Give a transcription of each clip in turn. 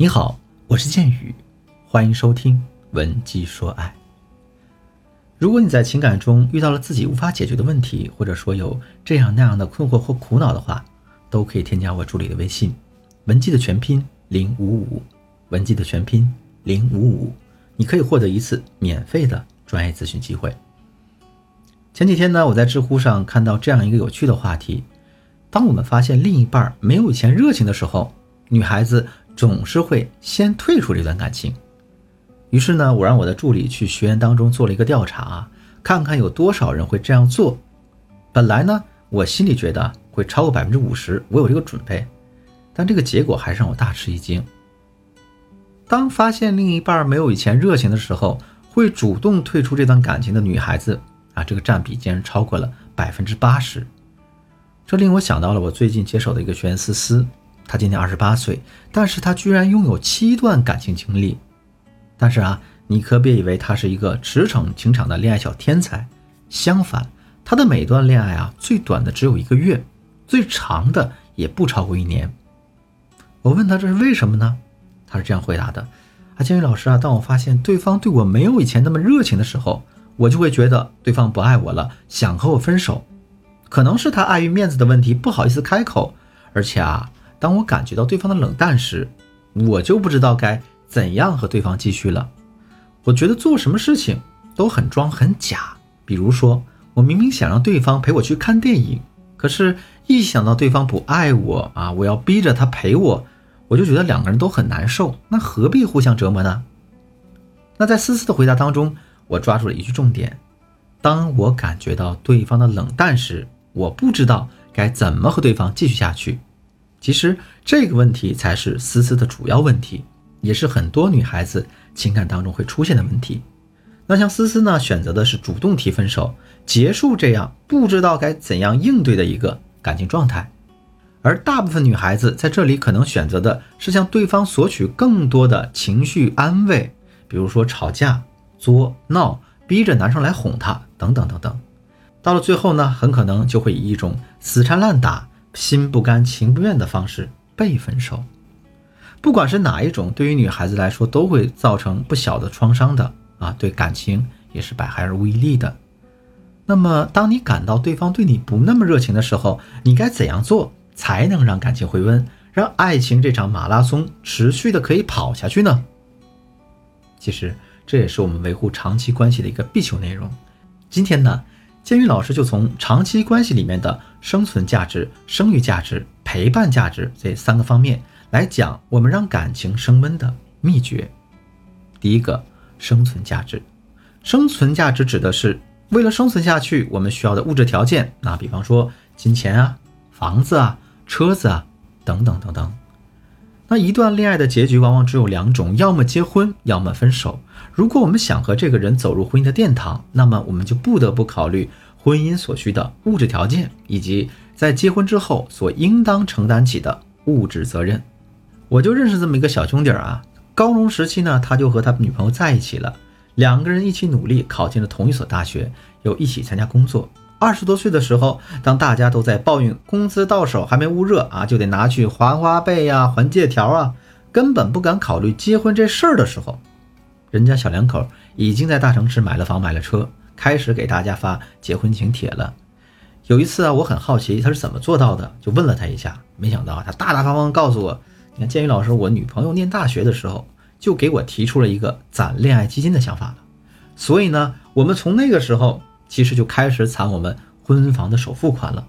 你好，我是剑宇，欢迎收听《文姬说爱》。如果你在情感中遇到了自己无法解决的问题，或者说有这样那样的困惑或苦恼的话，都可以添加我助理的微信“文姬”的全拼零五五，文姬的全拼零五五，你可以获得一次免费的专业咨询机会。前几天呢，我在知乎上看到这样一个有趣的话题：当我们发现另一半没有以前热情的时候，女孩子。总是会先退出这段感情。于是呢，我让我的助理去学员当中做了一个调查，看看有多少人会这样做。本来呢，我心里觉得会超过百分之五十，我有这个准备。但这个结果还是让我大吃一惊。当发现另一半没有以前热情的时候，会主动退出这段感情的女孩子啊，这个占比竟然超过了百分之八十。这令我想到了我最近接手的一个学员思思。他今年二十八岁，但是他居然拥有七段感情经历。但是啊，你可别以为他是一个驰骋情场的恋爱小天才。相反，他的每段恋爱啊，最短的只有一个月，最长的也不超过一年。我问他这是为什么呢？他是这样回答的：啊，建宇老师啊，当我发现对方对我没有以前那么热情的时候，我就会觉得对方不爱我了，想和我分手。可能是他碍于面子的问题，不好意思开口，而且啊。当我感觉到对方的冷淡时，我就不知道该怎样和对方继续了。我觉得做什么事情都很装很假。比如说，我明明想让对方陪我去看电影，可是，一想到对方不爱我啊，我要逼着他陪我，我就觉得两个人都很难受。那何必互相折磨呢？那在思思的回答当中，我抓住了一句重点：当我感觉到对方的冷淡时，我不知道该怎么和对方继续下去。其实这个问题才是思思的主要问题，也是很多女孩子情感当中会出现的问题。那像思思呢，选择的是主动提分手，结束这样不知道该怎样应对的一个感情状态。而大部分女孩子在这里可能选择的是向对方索取更多的情绪安慰，比如说吵架、作闹、逼着男生来哄她等等等等。到了最后呢，很可能就会以一种死缠烂打。心不甘情不愿的方式被分手，不管是哪一种，对于女孩子来说都会造成不小的创伤的啊，对感情也是百害而无一利的。那么，当你感到对方对你不那么热情的时候，你该怎样做才能让感情回温，让爱情这场马拉松持续的可以跑下去呢？其实，这也是我们维护长期关系的一个必修内容。今天呢？建宇老师就从长期关系里面的生存价值、生育价值、陪伴价值这三个方面来讲，我们让感情升温的秘诀。第一个，生存价值。生存价值指的是为了生存下去，我们需要的物质条件。那比方说金钱啊、房子啊、车子啊等等等等。那一段恋爱的结局往往只有两种，要么结婚，要么分手。如果我们想和这个人走入婚姻的殿堂，那么我们就不得不考虑婚姻所需的物质条件，以及在结婚之后所应当承担起的物质责任。我就认识这么一个小兄弟啊，高中时期呢，他就和他女朋友在一起了，两个人一起努力考进了同一所大学，又一起参加工作。二十多岁的时候，当大家都在抱怨工资到手还没捂热啊，就得拿去还花呗呀、还借条啊，根本不敢考虑结婚这事儿的时候，人家小两口已经在大城市买了房、买了车，开始给大家发结婚请帖了。有一次啊，我很好奇他是怎么做到的，就问了他一下，没想到他大大方方告诉我：“你看，建宇老师，我女朋友念大学的时候就给我提出了一个攒恋爱基金的想法了，所以呢，我们从那个时候。”其实就开始攒我们婚房的首付款了，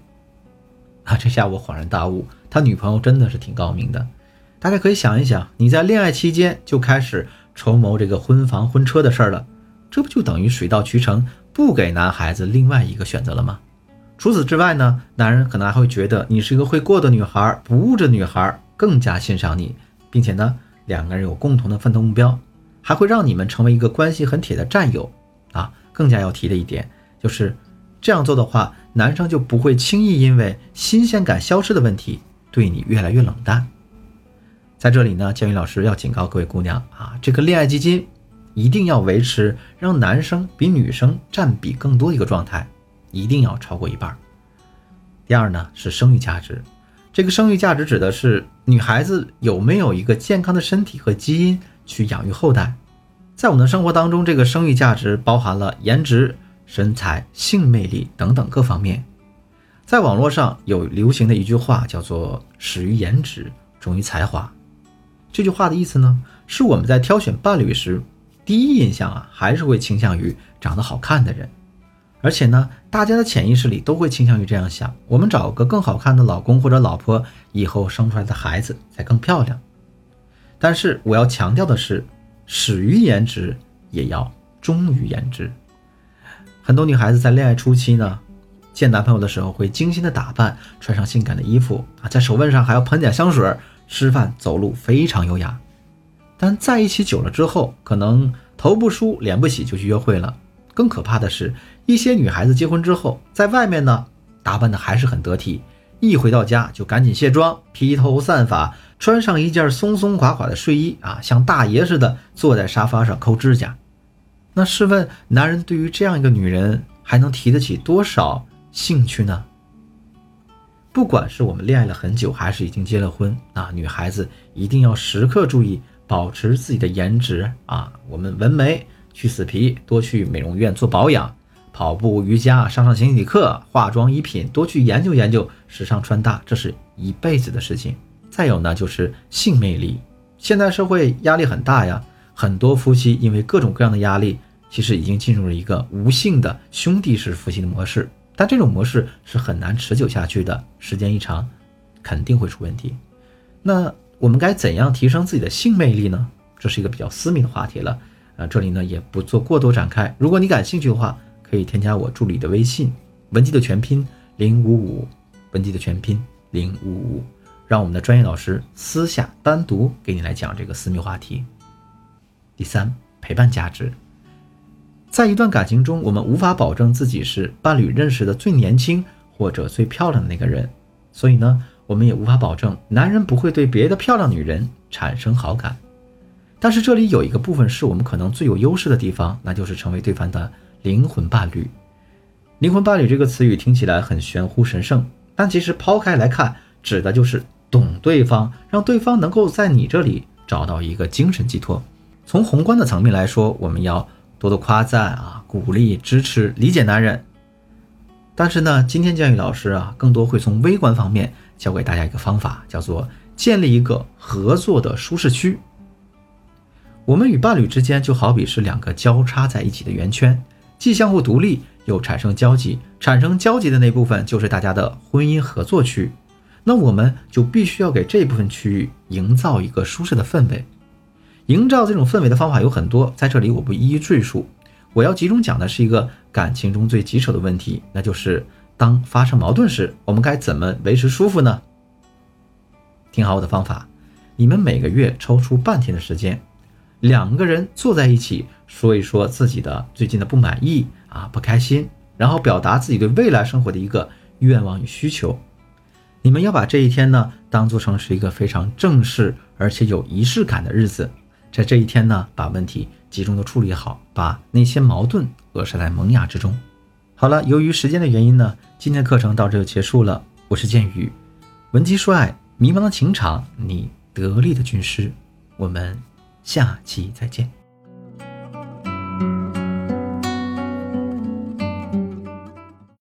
啊，这下我恍然大悟，他女朋友真的是挺高明的。大家可以想一想，你在恋爱期间就开始筹谋这个婚房婚车的事儿了，这不就等于水到渠成，不给男孩子另外一个选择了吗？除此之外呢，男人可能还会觉得你是一个会过的女孩，不物质女孩，更加欣赏你，并且呢，两个人有共同的奋斗目标，还会让你们成为一个关系很铁的战友啊。更加要提的一点。就是这样做的话，男生就不会轻易因为新鲜感消失的问题对你越来越冷淡。在这里呢，建宇老师要警告各位姑娘啊，这个恋爱基金一定要维持让男生比女生占比更多一个状态，一定要超过一半。第二呢是生育价值，这个生育价值指的是女孩子有没有一个健康的身体和基因去养育后代。在我们的生活当中，这个生育价值包含了颜值、身材、性魅力等等各方面。在网络上有流行的一句话叫做“始于颜值，忠于才华”。这句话的意思呢，是我们在挑选伴侣时，第一印象啊，还是会倾向于长得好看的人。而且呢，大家的潜意识里都会倾向于这样想：我们找个更好看的老公或者老婆，以后生出来的孩子才更漂亮。但是我要强调的是，始于颜值，也要忠于颜值。很多女孩子在恋爱初期呢，见男朋友的时候会精心的打扮，穿上性感的衣服啊，在手腕上还要喷点香水，吃饭走路非常优雅。但在一起久了之后，可能头不梳脸不洗就去约会了。更可怕的是。一些女孩子结婚之后，在外面呢打扮的还是很得体，一回到家就赶紧卸妆、披头散发，穿上一件松松垮垮的睡衣啊，像大爷似的坐在沙发上抠指甲。那试问，男人对于这样一个女人还能提得起多少兴趣呢？不管是我们恋爱了很久，还是已经结了婚啊，女孩子一定要时刻注意保持自己的颜值啊。我们纹眉、去死皮，多去美容院做保养。跑步、瑜伽，上上形体课，化妆、衣品，多去研究研究时尚穿搭，这是一辈子的事情。再有呢，就是性魅力。现在社会压力很大呀，很多夫妻因为各种各样的压力，其实已经进入了一个无性的兄弟式夫妻的模式。但这种模式是很难持久下去的，时间一长，肯定会出问题。那我们该怎样提升自己的性魅力呢？这是一个比较私密的话题了，呃，这里呢也不做过多展开。如果你感兴趣的话，可以添加我助理的微信，文姬的全拼零五五，文姬的全拼零五五，让我们的专业老师私下单独给你来讲这个私密话题。第三，陪伴价值，在一段感情中，我们无法保证自己是伴侣认识的最年轻或者最漂亮的那个人，所以呢，我们也无法保证男人不会对别的漂亮女人产生好感。但是这里有一个部分是我们可能最有优势的地方，那就是成为对方的。灵魂伴侣，灵魂伴侣这个词语听起来很玄乎神圣，但其实抛开来看，指的就是懂对方，让对方能够在你这里找到一个精神寄托。从宏观的层面来说，我们要多多夸赞啊，鼓励、支持、理解男人。但是呢，今天建宇老师啊，更多会从微观方面教给大家一个方法，叫做建立一个合作的舒适区。我们与伴侣之间就好比是两个交叉在一起的圆圈。既相互独立，又产生交集，产生交集的那部分就是大家的婚姻合作区。那我们就必须要给这部分区域营造一个舒适的氛围。营造这种氛围的方法有很多，在这里我不一一赘述。我要集中讲的是一个感情中最棘手的问题，那就是当发生矛盾时，我们该怎么维持舒服呢？听好我的方法，你们每个月抽出半天的时间。两个人坐在一起说一说自己的最近的不满意啊，不开心，然后表达自己对未来生活的一个愿望与需求。你们要把这一天呢当做成是一个非常正式而且有仪式感的日子，在这一天呢把问题集中的处理好，把那些矛盾扼杀在萌芽之中。好了，由于时间的原因呢，今天的课程到这就结束了。我是剑宇，闻鸡说爱，迷茫的情场，你得力的军师，我们。下期再见。